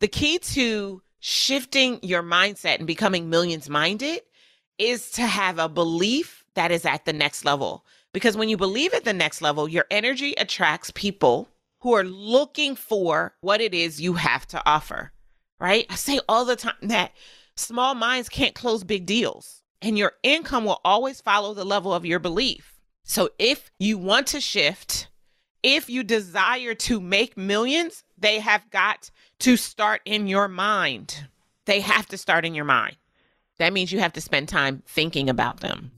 The key to shifting your mindset and becoming millions minded is to have a belief that is at the next level. Because when you believe at the next level, your energy attracts people who are looking for what it is you have to offer, right? I say all the time that small minds can't close big deals, and your income will always follow the level of your belief. So if you want to shift, if you desire to make millions, they have got to start in your mind. They have to start in your mind. That means you have to spend time thinking about them.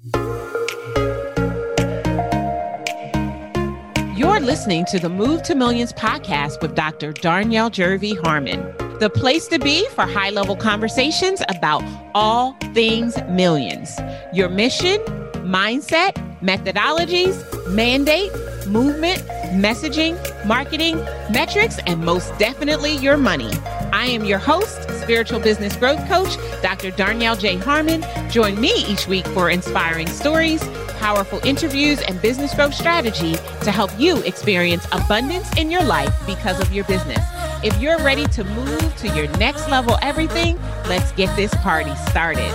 You're listening to the Move to Millions podcast with Dr. Darnyelle Jervey Harmon, the place to be for high level conversations about all things millions. Your mission, mindset, methodologies, mandate, movement, messaging, marketing, metrics, and most definitely your money. I am your host, spiritual business growth coach, Dr. Darnyelle J. Harmon. Join me each week for inspiring stories, powerful interviews, and business growth strategy to help you experience abundance in your life because of your business. If you're ready to move to your next level everything, let's get this party started.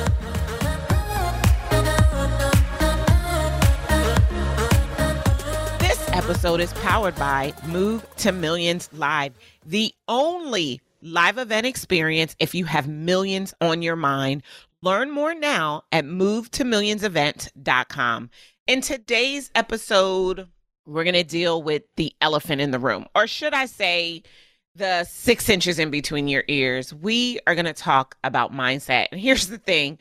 Episode is powered by Move to Millions Live, the only live event experience if you have millions on your mind. Learn more now at movetomillionsevent.com. In today's episode, we're going to deal with the elephant in the room, or should I say, the six inches in between your ears. We are going to talk about mindset. And here's the thing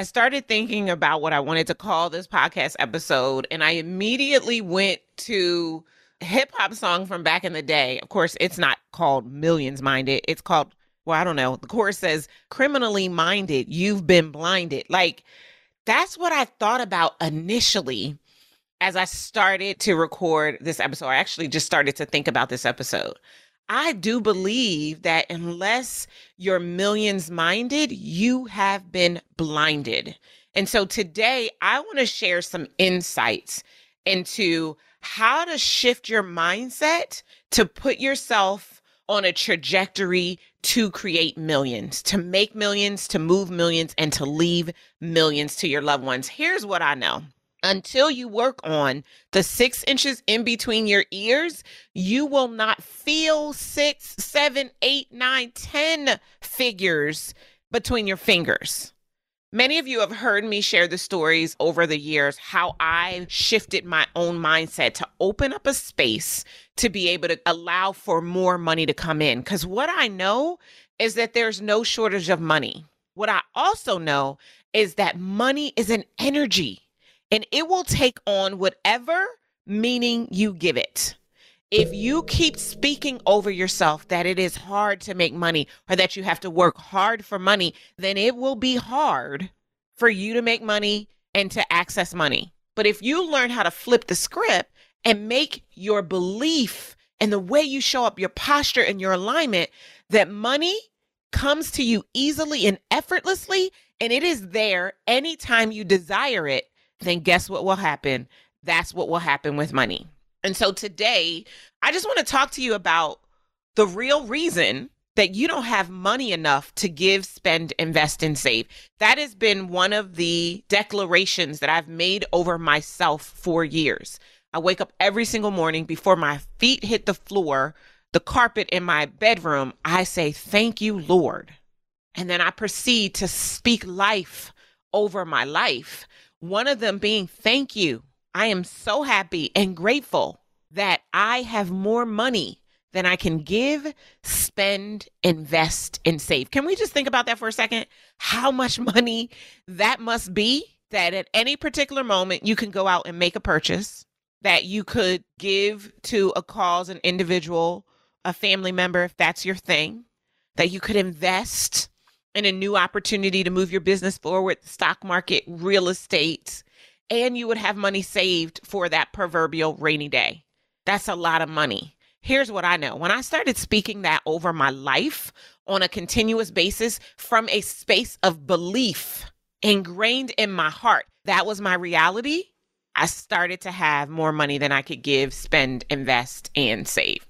I started thinking about what I wanted to call this podcast episode, and I immediately went to hip hop song from back in the day. Of course, it's not called Millions Minded. It's called, well, I don't know. The chorus says, criminally minded, you've been blinded. Like, that's what I thought about initially as I started to record this episode. I actually just started to think about this episode. I do believe that unless you're millions minded, you have been blinded. And so today I want to share some insights into how to shift your mindset to put yourself on a trajectory to create millions, to make millions, to move millions, and to leave millions to your loved ones. Here's what I know until you work on the six inches in between your ears, you will not feel six, seven, eight, nine, ten figures between your fingers. Many of you have heard me share the stories over the years how I shifted my own mindset to open up a space to be able to allow for more money to come in. Because what I know is that there's no shortage of money. What I also know is that money is an energy and it will take on whatever meaning you give it. If you keep speaking over yourself that it is hard to make money or that you have to work hard for money, then it will be hard for you to make money and to access money. But if you learn how to flip the script and make your belief and the way you show up, your posture and your alignment, that money comes to you easily and effortlessly, and it is there anytime you desire it, then guess what will happen? That's what will happen with money. And so today, I just want to talk to you about the real reason that you don't have money enough to give, spend, invest, and save. That has been one of the declarations that I've made over myself for years. I wake up every single morning before my feet hit the floor, the carpet in my bedroom. I say, Thank you, Lord. And then I proceed to speak life over my life. One of them being, Thank you. I am so happy and grateful that I have more money than I can give, spend, invest, and save. Can we just think about that for a second? How much money that must be that at any particular moment you can go out and make a purchase, that you could give to a cause, an individual, a family member, if that's your thing, that you could invest in a new opportunity to move your business forward, stock market, real estate, and you would have money saved for that proverbial rainy day. That's a lot of money. Here's what I know when I started speaking that over my life on a continuous basis from a space of belief ingrained in my heart, that was my reality. I started to have more money than I could give, spend, invest, and save.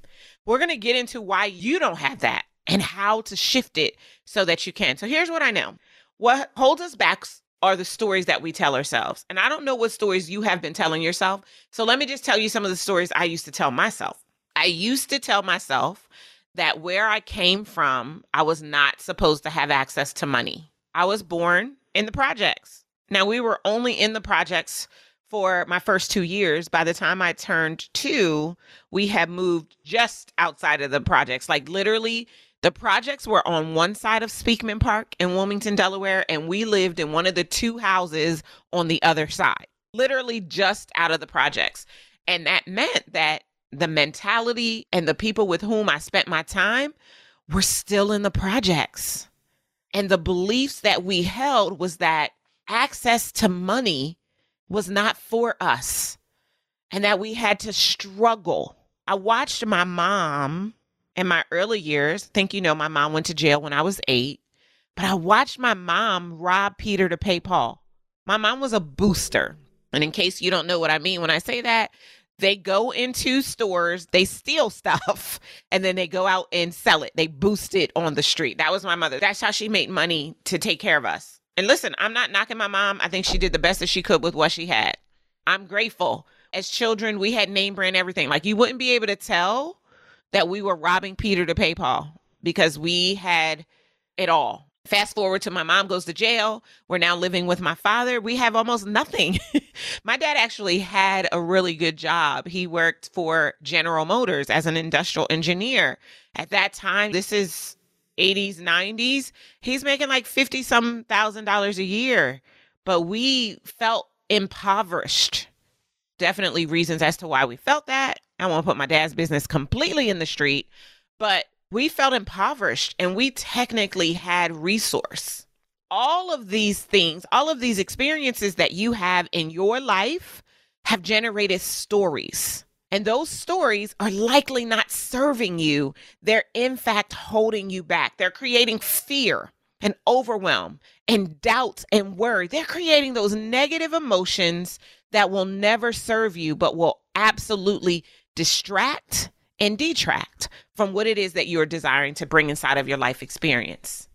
We're going to get into why you don't have that and how to shift it so that you can. So here's what I know what holds us back are the stories that we tell ourselves. And I don't know what stories you have been telling yourself. So let me just tell you some of the stories I used to tell myself. I used to tell myself that where I came from, I was not supposed to have access to money. I was born in the projects. Now, we were only in the projects for my first two years. By the time I turned two, we had moved just outside of the projects. Like literally, the projects were on one side of Speakman Park in Wilmington, Delaware, and we lived in one of the two houses on the other side, literally just out of the projects. And that meant that the mentality and the people with whom I spent my time were still in the projects. And the beliefs that we held was that access to money was not for us and that we had to struggle. I watched my mom in my early years. think you know my mom went to jail when I was eight, but I watched my mom rob Peter to pay Paul. My mom was a booster. And in case you don't know what I mean when I say that, they go into stores, they steal stuff, and then they go out and sell it. They boost it on the street. That was my mother. That's how she made money to take care of us. And listen, I'm not knocking my mom. I think she did the best that she could with what she had. I'm grateful. As children, we had name brand everything. Like you wouldn't be able to tell that we were robbing Peter to pay Paul because we had it all. Fast forward to my mom goes to jail. We're now living with my father. We have almost nothing. my dad actually had a really good job. He worked for General Motors as an industrial engineer. At that time, this is 80s, 90s, he's making like 50 some thousand dollars a year. But we felt impoverished. Definitely reasons as to why we felt that. I won't put my dad's business completely in the street, but we felt impoverished and we technically had resource. All of these things, all of these experiences that you have in your life have generated stories. And those stories are likely not serving you. They're, in fact, holding you back. They're creating fear and overwhelm and doubt and worry. They're creating those negative emotions that will never serve you, but will absolutely distract and detract from what it is that you're desiring to bring inside of your life experience.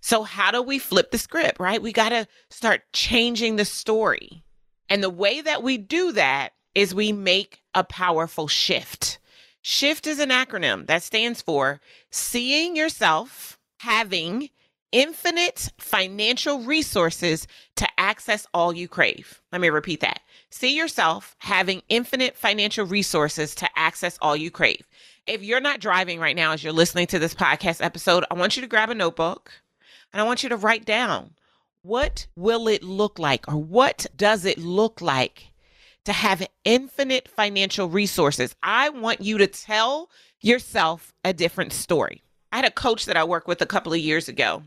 So, how do we flip the script, right? We got to start changing the story. And the way that we do that is we make a powerful shift. SHIFT is an acronym that stands for seeing yourself having infinite financial resources to access all you crave. Let me repeat that. See yourself having infinite financial resources to access all you crave. If you're not driving right now as you're listening to this podcast episode, I want you to grab a notebook and I want you to write down what will it look like or what does it look like to have infinite financial resources. I want you to tell yourself a different story. I had a coach that I worked with a couple of years ago,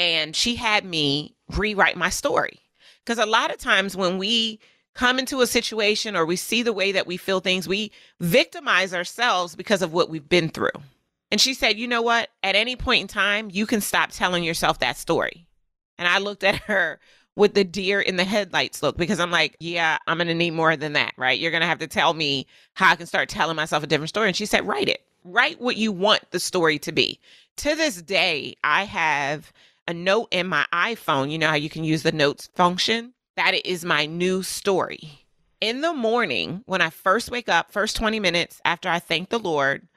and she had me rewrite my story. Because a lot of times when we come into a situation or we see the way that we feel things, we victimize ourselves because of what we've been through. And she said, You know what? At any point in time, you can stop telling yourself that story. And I looked at her with the deer in the headlights look because I'm like, yeah, I'm going to need more than that, right? You're going to have to tell me how I can start telling myself a different story. And she said, write it. Write what you want the story to be. To this day, I have a note in my iPhone. You know how you can use the notes function? That is my new story. In the morning, when I first wake up, first 20 minutes after I thank the Lord,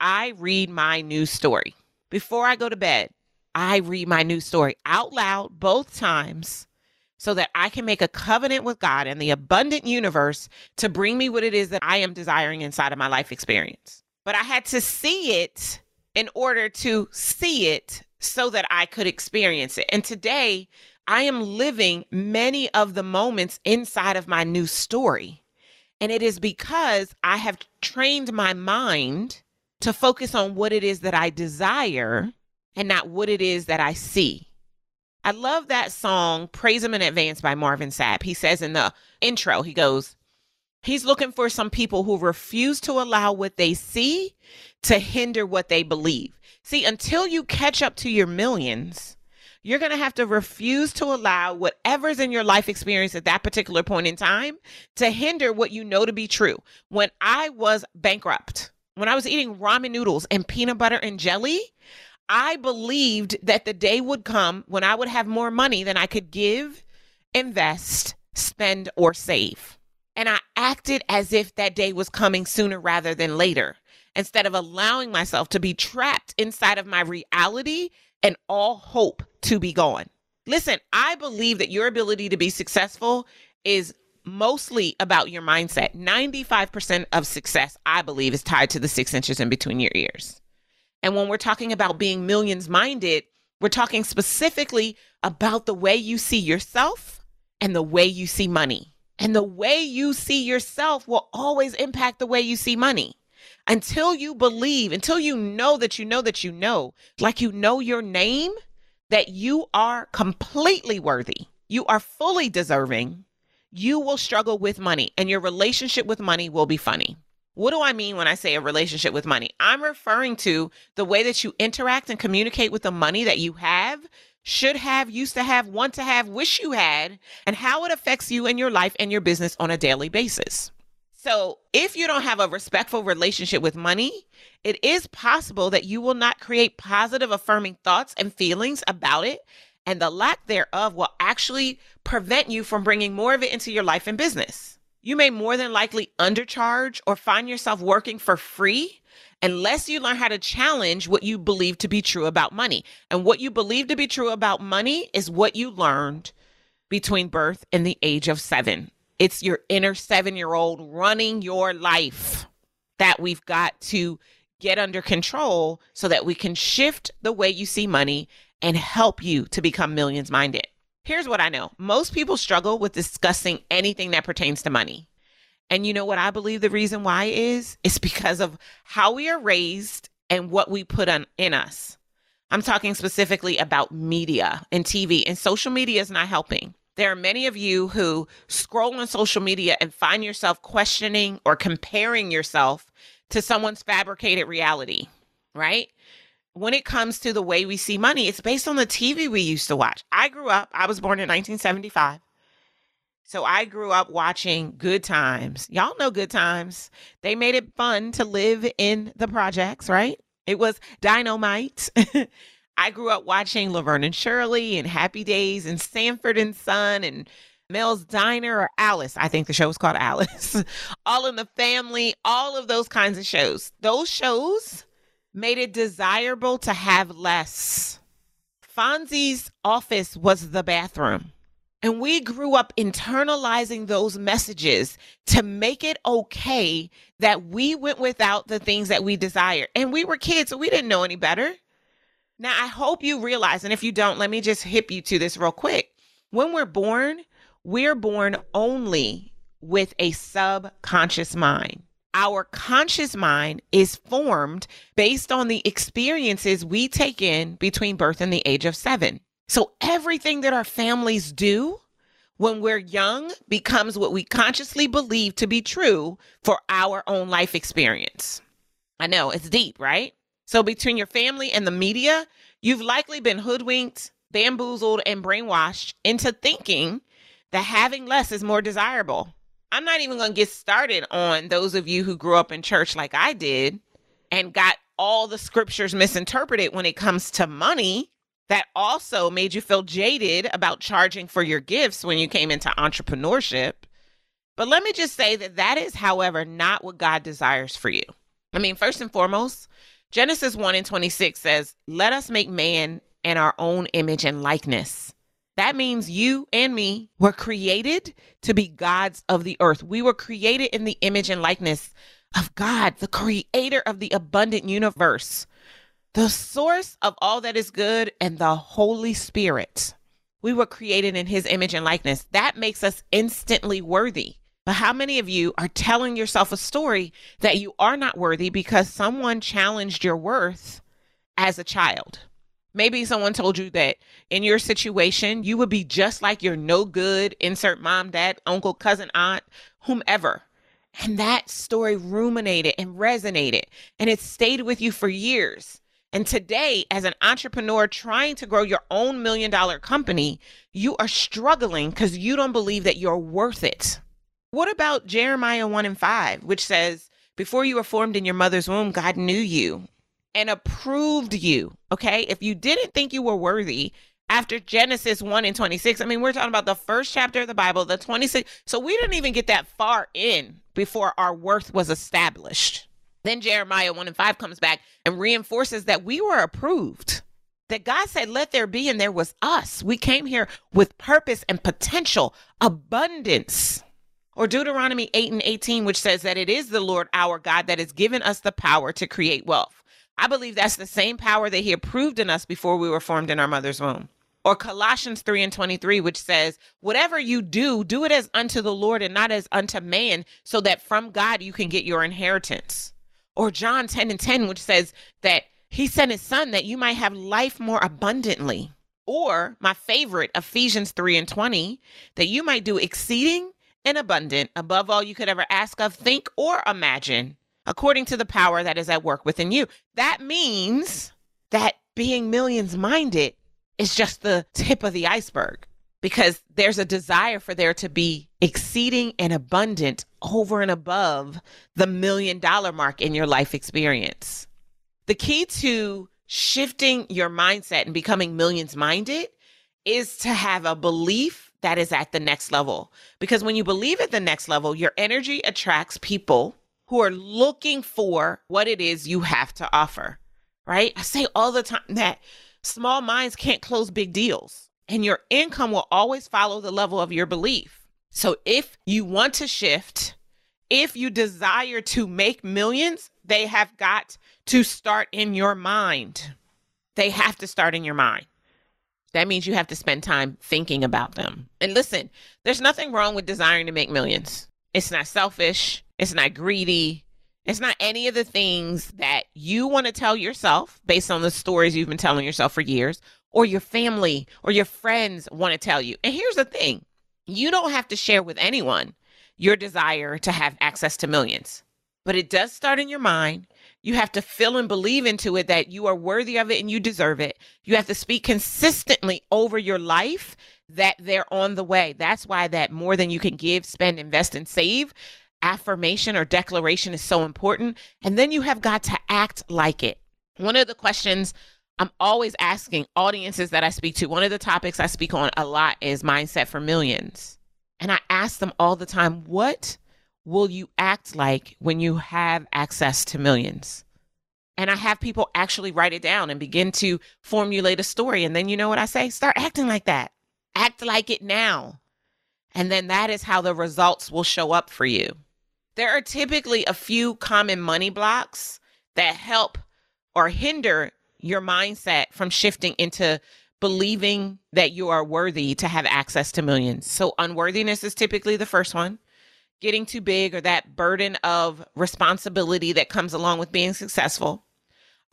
I read my new story. Before I go to bed, I read my new story out loud both times so that I can make a covenant with God and the abundant universe to bring me what it is that I am desiring inside of my life experience. But I had to see it in order to see it so that I could experience it. And today, I am living many of the moments inside of my new story. And it is because I have trained my mind to focus on what it is that I desire and not what it is that I see. I love that song, Praise Him in Advance by Marvin Sapp. He says in the intro, he goes, He's looking for some people who refuse to allow what they see to hinder what they believe. See, until you catch up to your millions, you're going to have to refuse to allow whatever's in your life experience at that particular point in time to hinder what you know to be true. When I was bankrupt, when I was eating ramen noodles and peanut butter and jelly, I believed that the day would come when I would have more money than I could give, invest, spend, or save. And I acted as if that day was coming sooner rather than later, instead of allowing myself to be trapped inside of my reality and all hope to be gone. Listen, I believe that your ability to be successful is mostly about your mindset. 95% of success, I believe, is tied to the six inches in between your ears. And when we're talking about being millions minded, we're talking specifically about the way you see yourself and the way you see money. And the way you see yourself will always impact the way you see money. Until you believe, until you know that you know that you know, like you know your name, that you are completely worthy, you are fully deserving, you will struggle with money and your relationship with money will be funny. What do I mean when I say a relationship with money? I'm referring to the way that you interact and communicate with the money that you have, should have, used to have, want to have, wish you had, and how it affects you and your life and your business on a daily basis. So, if you don't have a respectful relationship with money, it is possible that you will not create positive, affirming thoughts and feelings about it. And the lack thereof will actually prevent you from bringing more of it into your life and business. You may more than likely undercharge or find yourself working for free unless you learn how to challenge what you believe to be true about money. And what you believe to be true about money is what you learned between birth and the age of seven. It's your inner seven year old running your life that we've got to get under control so that we can shift the way you see money and help you to become millions minded. Here's what I know most people struggle with discussing anything that pertains to money. And you know what I believe the reason why is? It's because of how we are raised and what we put on in us. I'm talking specifically about media and TV, and social media is not helping. There are many of you who scroll on social media and find yourself questioning or comparing yourself to someone's fabricated reality, right? when it comes to the way we see money, it's based on the TV we used to watch. I grew up, I was born in 1975. So I grew up watching Good Times. Y'all know Good Times. They made it fun to live in the projects, right? It was dynamite. I grew up watching Laverne and Shirley and Happy Days and Sanford and Son and Mel's Diner or Alice. I think the show was called Alice. all in the family, all of those kinds of shows. Those shows made it desirable to have less. Fonzie's office was the bathroom. And we grew up internalizing those messages to make it okay that we went without the things that we desire. And we were kids, so we didn't know any better. Now, I hope you realize, and if you don't, let me just hip you to this real quick. When we're born, we're born only with a subconscious mind our conscious mind is formed based on the experiences we take in between birth and the age of seven. So everything that our families do when we're young becomes what we consciously believe to be true for our own life experience. I know it's deep, right? So between your family and the media, you've likely been hoodwinked, bamboozled, and brainwashed into thinking that having less is more desirable. I'm not even going to get started on those of you who grew up in church like I did and got all the scriptures misinterpreted when it comes to money. That also made you feel jaded about charging for your gifts when you came into entrepreneurship. But let me just say that that is, however, not what God desires for you. I mean, first and foremost, Genesis 1 and 26 says, Let us make man in our own image and likeness. That means you and me were created to be gods of the earth. We were created in the image and likeness of God, the creator of the abundant universe, the source of all that is good, and the Holy Spirit. We were created in his image and likeness. That makes us instantly worthy. But how many of you are telling yourself a story that you are not worthy because someone challenged your worth as a child? Maybe someone told you that in your situation, you would be just like your no good, insert mom, dad, uncle, cousin, aunt, whomever. And that story ruminated and resonated, and it stayed with you for years. And today, as an entrepreneur trying to grow your own million dollar company, you are struggling because you don't believe that you're worth it. What about Jeremiah 1 and 5, which says, Before you were formed in your mother's womb, God knew you and approved you. Okay. If you didn't think you were worthy after Genesis 1 and 26, I mean, we're talking about the first chapter of the Bible, the 26. So we didn't even get that far in before our worth was established. Then Jeremiah 1 and 5 comes back and reinforces that we were approved. That God said, let there be, and there was us. We came here with purpose and potential, abundance. Or Deuteronomy 8 and 18, which says that it is the Lord our God that has given us the power to create wealth. I believe that's the same power that He approved in us before we were formed in our mother's womb. Or Colossians 3 and 23, which says, Whatever you do, do it as unto the Lord and not as unto man, so that from God you can get your inheritance. Or John 10 and 10, which says that He sent His Son that you might have life more abundantly. Or my favorite, Ephesians 3 and 20, that you might do exceeding and abundant above all you could ever ask of, think, or imagine, according to the power that is at work within you. That means that being millions minded is just the tip of the iceberg because there's a desire for there to be exceeding and abundant over and above the million dollar mark in your life experience. The key to shifting your mindset and becoming millions minded is to have a belief that is at the next level. Because when you believe at the next level, your energy attracts people who are looking for what it is you have to offer, right? I say all the time that small minds can't close big deals, and your income will always follow the level of your belief. So if you want to shift, if you desire to make millions, they have got to start in your mind. They have to start in your mind. That means you have to spend time thinking about them. And listen, there's nothing wrong with desiring to make millions. It's not selfish, it's not greedy. It's not any of the things that you want to tell yourself based on the stories you've been telling yourself for years, or your family or your friends want to tell you. And here's the thing you don't have to share with anyone your desire to have access to millions, but it does start in your mind. You have to feel and believe into it that you are worthy of it and you deserve it. You have to speak consistently over your life that they're on the way. That's why that more than you can give, spend, invest, and save affirmation or declaration is so important. And then you have got to act like it. One of the questions I'm always asking audiences that I speak to, one of the topics I speak on a lot is mindset for millions. And I ask them all the time, what will you act like when you have access to millions? And I have people actually write it down and begin to formulate a story. And then you know what I say? Start acting like that. Act like it now. And then that is how the results will show up for you. There are typically a few common money blocks that help or hinder your mindset from shifting into believing that you are worthy to have access to millions. So, unworthiness is typically the first one getting too big or that burden of responsibility that comes along with being successful.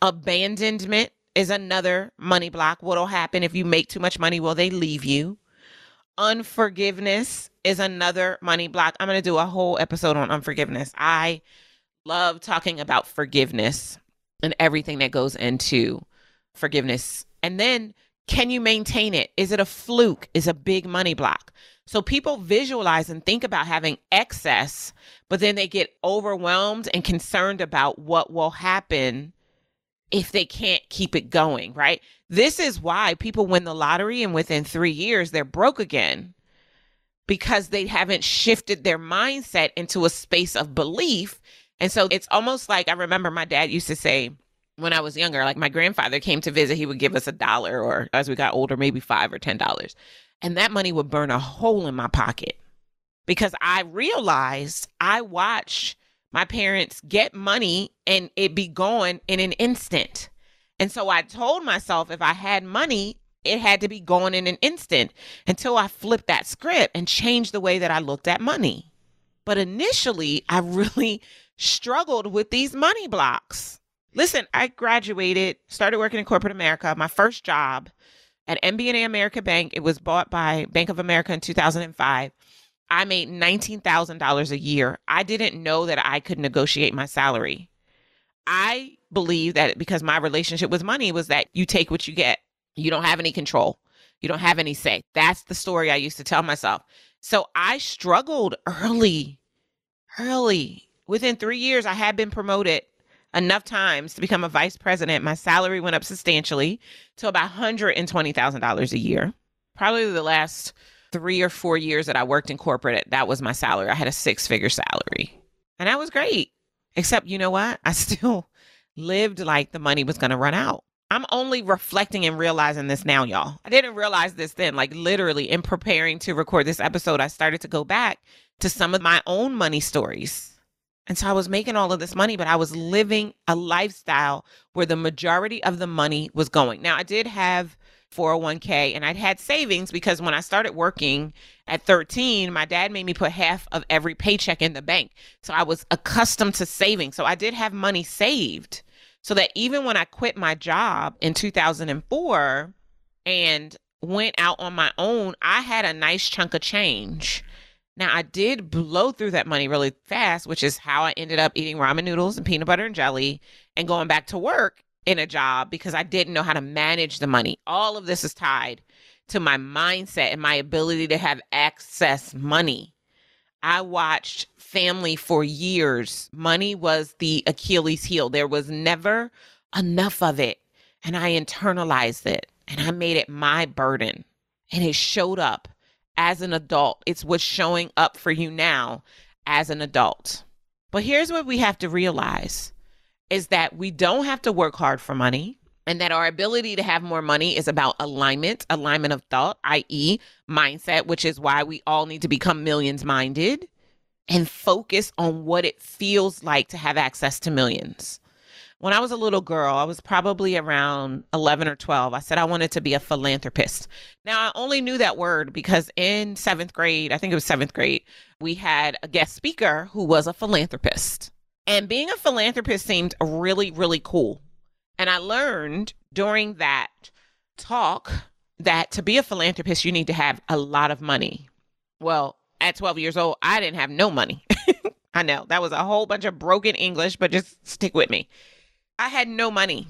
Abandonment is another money block. What'll happen if you make too much money? Will they leave you? Unforgiveness is another money block. I'm going to do a whole episode on unforgiveness. I love talking about forgiveness and everything that goes into forgiveness. And then can you maintain it? Is it a fluke? Is a big money block? So people visualize and think about having excess, but then they get overwhelmed and concerned about what will happen if they can't keep it going, right? This is why people win the lottery and within three years they're broke again because they haven't shifted their mindset into a space of belief. And so it's almost like I remember my dad used to say, when I was younger, like my grandfather came to visit, he would give us a dollar, or as we got older, maybe five or ten dollars. And that money would burn a hole in my pocket because I realized I watched my parents get money and it be gone in an instant. And so I told myself if I had money, it had to be gone in an instant until I flipped that script and changed the way that I looked at money. But initially, I really struggled with these money blocks. Listen, I graduated, started working in corporate America. My first job at MBNA America Bank. It was bought by Bank of America in 2005. I made $19,000 a year. I didn't know that I could negotiate my salary. I believe that because my relationship with money was that you take what you get. You don't have any control. You don't have any say. That's the story I used to tell myself. So I struggled early, early. Within three years, I had been promoted. Enough times to become a vice president, my salary went up substantially to about $120,000 a year. Probably the last three or four years that I worked in corporate, that was my salary. I had a six figure salary. And that was great. Except, you know what? I still lived like the money was going to run out. I'm only reflecting and realizing this now, y'all. I didn't realize this then. Like, literally, in preparing to record this episode, I started to go back to some of my own money stories. And so I was making all of this money, but I was living a lifestyle where the majority of the money was going. Now, I did have 401k and I'd had savings because when I started working at 13, my dad made me put half of every paycheck in the bank. So I was accustomed to saving. So I did have money saved so that even when I quit my job in 2004 and went out on my own, I had a nice chunk of change. Now, I did blow through that money really fast, which is how I ended up eating ramen noodles and peanut butter and jelly and going back to work in a job because I didn't know how to manage the money. All of this is tied to my mindset and my ability to have access money. I watched family for years. Money was the Achilles heel. There was never enough of it. And I internalized it and I made it my burden. And it showed up as an adult. It's what's showing up for you now as an adult. But here's what we have to realize is that we don't have to work hard for money and that our ability to have more money is about alignment, alignment of thought, i.e., mindset, which is why we all need to become millions minded and focus on what it feels like to have access to millions. When I was a little girl, I was probably around 11 or 12. I said I wanted to be a philanthropist. Now, I only knew that word because in seventh grade, I think it was seventh grade, we had a guest speaker who was a philanthropist. And being a philanthropist seemed really, really cool. And I learned during that talk that to be a philanthropist, you need to have a lot of money. Well, at 12 years old, I didn't have no money. I know that was a whole bunch of broken English, but just stick with me. I had no money.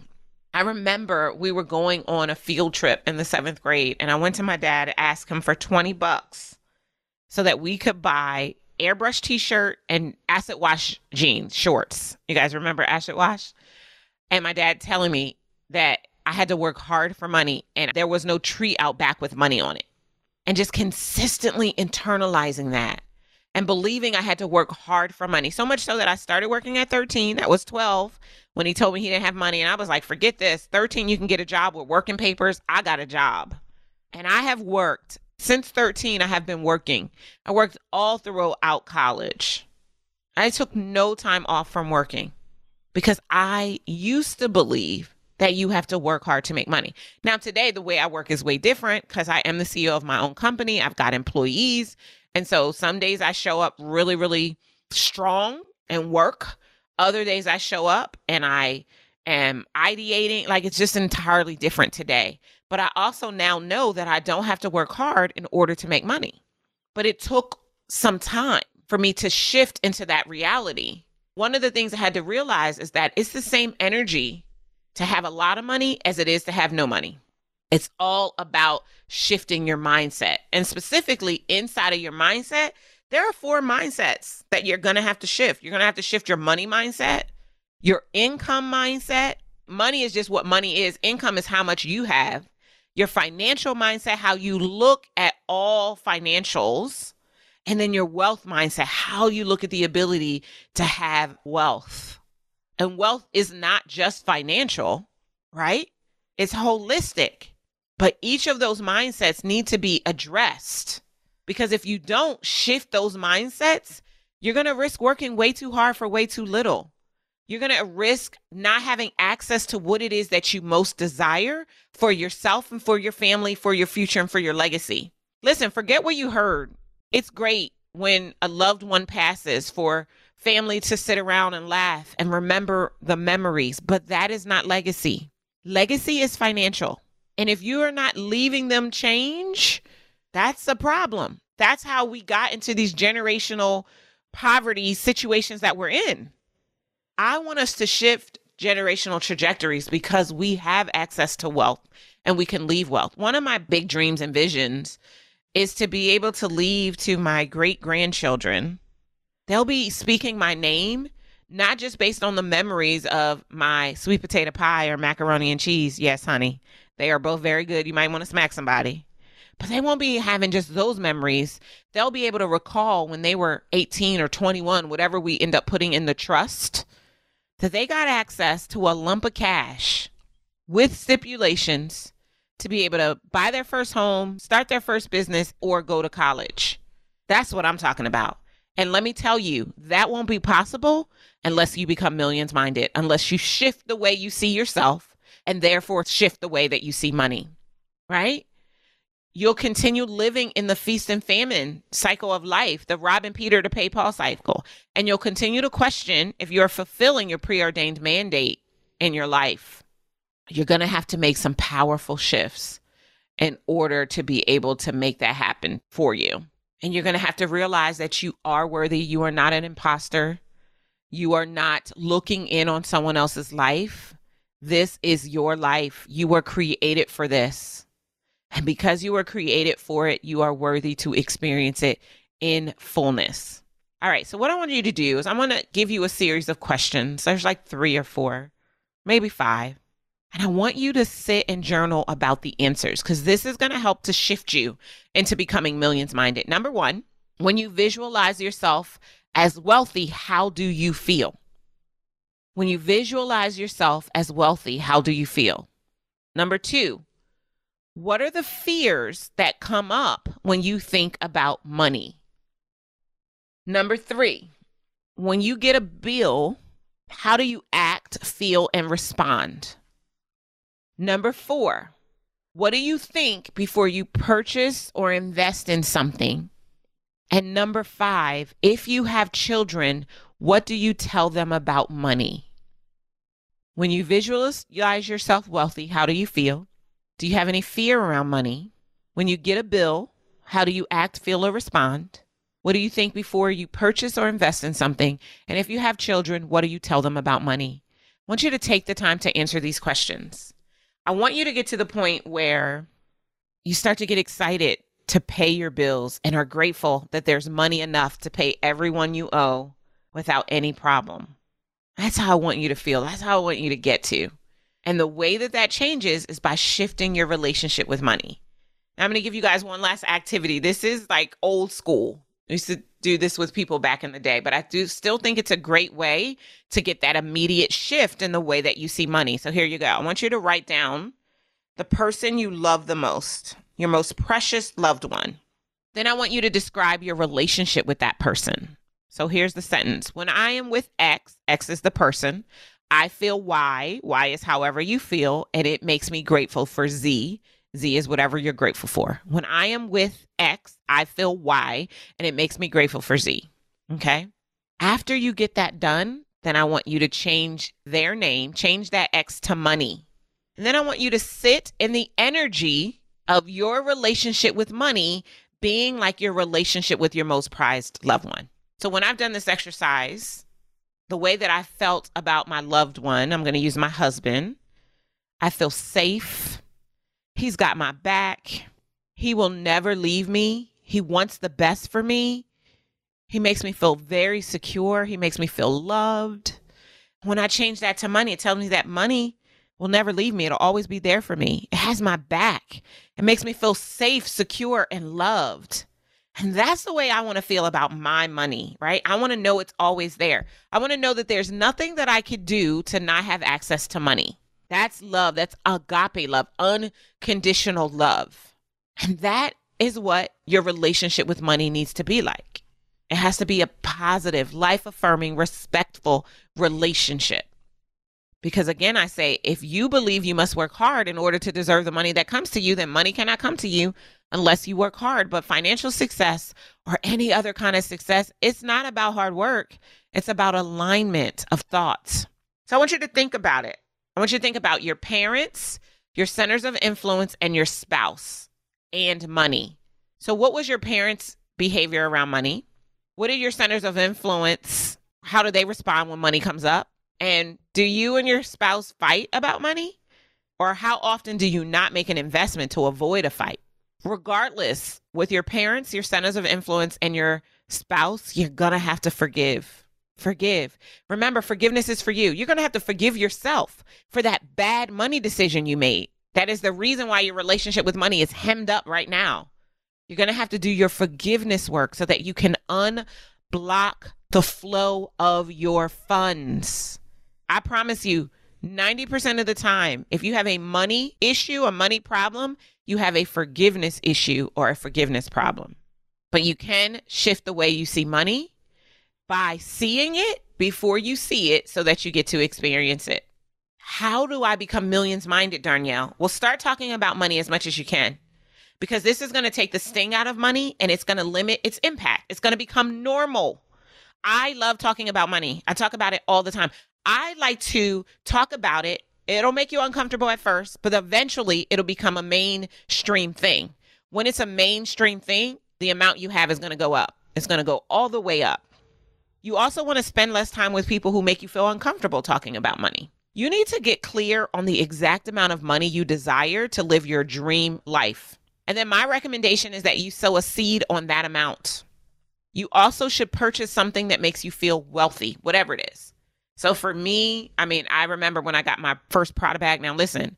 I remember we were going on a field trip in the seventh grade, and I went to my dad to ask him for 20 bucks so that we could buy airbrush t-shirt and acid wash jeans, shorts. You guys remember acid wash? And my dad telling me that I had to work hard for money and there was no tree out back with money on it. And just consistently internalizing that and believing I had to work hard for money. So much so that I started working at 13. That was 12 when he told me he didn't have money. And I was like, forget this. 13, you can get a job with working papers. I got a job. And I have worked since 13, I have been working. I worked all throughout college. I took no time off from working because I used to believe that you have to work hard to make money. Now, today, the way I work is way different because I am the CEO of my own company. I've got employees. And so some days I show up really, really strong and work. Other days I show up and I am ideating. Like it's just entirely different today. But I also now know that I don't have to work hard in order to make money. But it took some time for me to shift into that reality. One of the things I had to realize is that it's the same energy to have a lot of money as it is to have no money. It's all about shifting your mindset. And specifically inside of your mindset, there are four mindsets that you're going to have to shift. You're going to have to shift your money mindset, your income mindset. Money is just what money is, income is how much you have your financial mindset, how you look at all financials, and then your wealth mindset, how you look at the ability to have wealth. And wealth is not just financial, right? It's holistic. But each of those mindsets need to be addressed because if you don't shift those mindsets, you're going to risk working way too hard for way too little. You're going to risk not having access to what it is that you most desire for yourself and for your family, for your future and for your legacy. Listen, forget what you heard. It's great when a loved one passes for family to sit around and laugh and remember the memories, but that is not legacy. Legacy is financial. And if you are not leaving them change, that's a problem. That's how we got into these generational poverty situations that we're in. I want us to shift generational trajectories because we have access to wealth and we can leave wealth. One of my big dreams and visions is to be able to leave to my great grandchildren. They'll be speaking my name not just based on the memories of my sweet potato pie or macaroni and cheese. Yes, honey, they are both very good. You might want to smack somebody. But they won't be having just those memories. They'll be able to recall when they were 18 or 21, whatever we end up putting in the trust, that they got access to a lump of cash with stipulations to be able to buy their first home, start their first business, or go to college. That's what I'm talking about. And let me tell you, that won't be possible unless you become millions minded, unless you shift the way you see yourself and therefore shift the way that you see money, right? You'll continue living in the feast and famine cycle of life, the robbing Peter to pay Paul cycle. And you'll continue to question if you're fulfilling your preordained mandate in your life. You're going to have to make some powerful shifts in order to be able to make that happen for you. And you're going to have to realize that you are worthy. You are not an imposter. You are not looking in on someone else's life. This is your life. You were created for this. And because you were created for it, you are worthy to experience it in fullness. All right. So, what I want you to do is, I'm going to give you a series of questions. There's like three or four, maybe five. And I want you to sit and journal about the answers because this is going to help to shift you into becoming millions minded. Number one, when you visualize yourself as wealthy, how do you feel? When you visualize yourself as wealthy, how do you feel? Number two, what are the fears that come up when you think about money? Number three, when you get a bill, how do you act, feel, and respond? Number four, what do you think before you purchase or invest in something? And number five, if you have children, what do you tell them about money? When you visualize yourself wealthy, how do you feel? Do you have any fear around money? When you get a bill, how do you act, feel, or respond? What do you think before you purchase or invest in something? And if you have children, what do you tell them about money? I want you to take the time to answer these questions. I want you to get to the point where you start to get excited to pay your bills and are grateful that there's money enough to pay everyone you owe without any problem. That's how I want you to feel. That's how I want you to get to. And the way that that changes is by shifting your relationship with money. Now, I'm going to give you guys one last activity. This is like old school. I used to do this with people back in the day, but I do still think it's a great way to get that immediate shift in the way that you see money. So here you go. I want you to write down the person you love the most, your most precious loved one. Then I want you to describe your relationship with that person. So here's the sentence When I am with X, X is the person, I feel Y. Y is however you feel, and it makes me grateful for Z. Z is whatever you're grateful for. When I am with X, I feel Y, and it makes me grateful for Z. Okay. After you get that done, then I want you to change their name, change that X to money. And then I want you to sit in the energy of your relationship with money being like your relationship with your most prized loved one. So when I've done this exercise, the way that I felt about my loved one, I'm going to use my husband. I feel safe. He's got my back. He will never leave me. He wants the best for me. He makes me feel very secure. He makes me feel loved. When I change that to money, it tells me that money will never leave me. It'll always be there for me. It has my back. It makes me feel safe, secure, and loved. And that's the way I want to feel about my money, right? I want to know it's always there. I want to know that there's nothing that I could do to not have access to money. That's love. That's agape love, unconditional love. And that is what your relationship with money needs to be like. It has to be a positive, life affirming, respectful relationship. Because again, I say, if you believe you must work hard in order to deserve the money that comes to you, then money cannot come to you unless you work hard. But financial success or any other kind of success, it's not about hard work, it's about alignment of thoughts. So I want you to think about it. I want you to think about your parents, your centers of influence, and your spouse and money. So, what was your parents' behavior around money? What are your centers of influence? How do they respond when money comes up? And do you and your spouse fight about money? Or how often do you not make an investment to avoid a fight? Regardless, with your parents, your centers of influence, and your spouse, you're going to have to forgive. Forgive. Remember, forgiveness is for you. You're going to have to forgive yourself for that bad money decision you made. That is the reason why your relationship with money is hemmed up right now. You're going to have to do your forgiveness work so that you can unblock the flow of your funds. I promise you, 90% of the time, if you have a money issue, a money problem, you have a forgiveness issue or a forgiveness problem. But you can shift the way you see money by seeing it before you see it so that you get to experience it. How do I become millions minded, Darnyelle? Well, start talking about money as much as you can because this is going to take the sting out of money and it's going to limit its impact. It's going to become normal. I love talking about money. I talk about it all the time. I like to talk about it. It'll make you uncomfortable at first, but eventually it'll become a mainstream thing. When it's a mainstream thing, the amount you have is going to go up. It's going to go all the way up. You also want to spend less time with people who make you feel uncomfortable talking about money. You need to get clear on the exact amount of money you desire to live your dream life. And then my recommendation is that you sow a seed on that amount. You also should purchase something that makes you feel wealthy, whatever it is. So for me, I mean, I remember when I got my first Prada bag. Now, listen,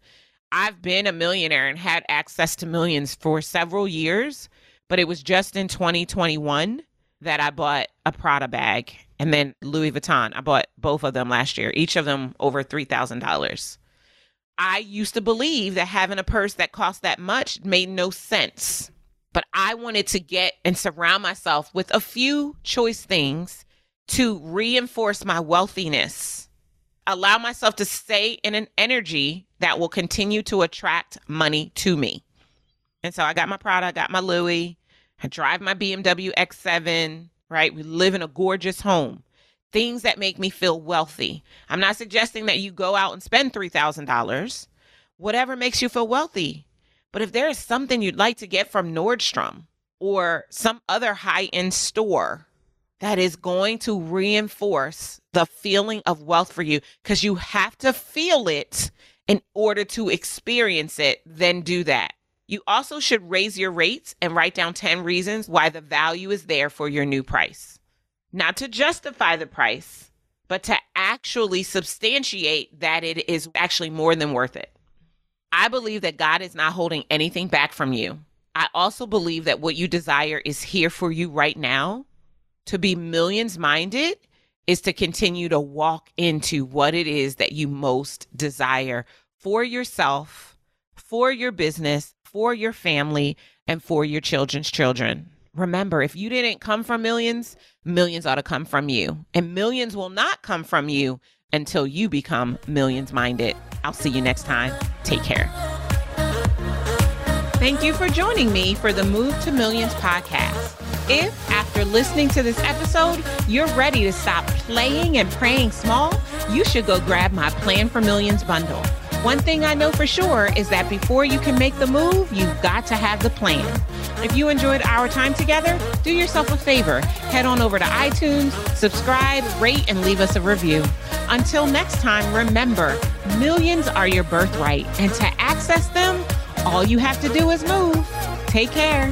I've been a millionaire and had access to millions for several years, but it was just in 2021 that I bought a Prada bag and then Louis Vuitton. I bought both of them last year, each of them over $3,000. I used to believe that having a purse that cost that much made no sense. But I wanted to get and surround myself with a few choice things to reinforce my wealthiness, allow myself to stay in an energy that will continue to attract money to me. And so I got my Prada, I got my Louis, I drive my BMW X7, right? We live in a gorgeous home. Things that make me feel wealthy. I'm not suggesting that you go out and spend $3,000. Whatever makes you feel wealthy. But if there is something you'd like to get from Nordstrom or some other high end store that is going to reinforce the feeling of wealth for you because you have to feel it in order to experience it, then do that. You also should raise your rates and write down 10 reasons why the value is there for your new price. Not to justify the price, but to actually substantiate that it is actually more than worth it. I believe that God is not holding anything back from you. I also believe that what you desire is here for you right now to be millions minded is to continue to walk into what it is that you most desire for yourself, for your business, for your family, and for your children's children. Remember, if you didn't come from millions, millions ought to come from you. And millions will not come from you until you become millions minded. I'll see you next time. Take care. Thank you for joining me for the Move to Millions podcast. If, after listening to this episode, you're ready to stop playing and praying small, you should go grab my Plan for Millions bundle. One thing I know for sure is that before you can make the move, you've got to have the plan. If you enjoyed our time together, do yourself a favor. Head on over to iTunes, subscribe, rate, and leave us a review. Until next time, remember millions are your birthright, and to access them, all you have to do is move. Take care.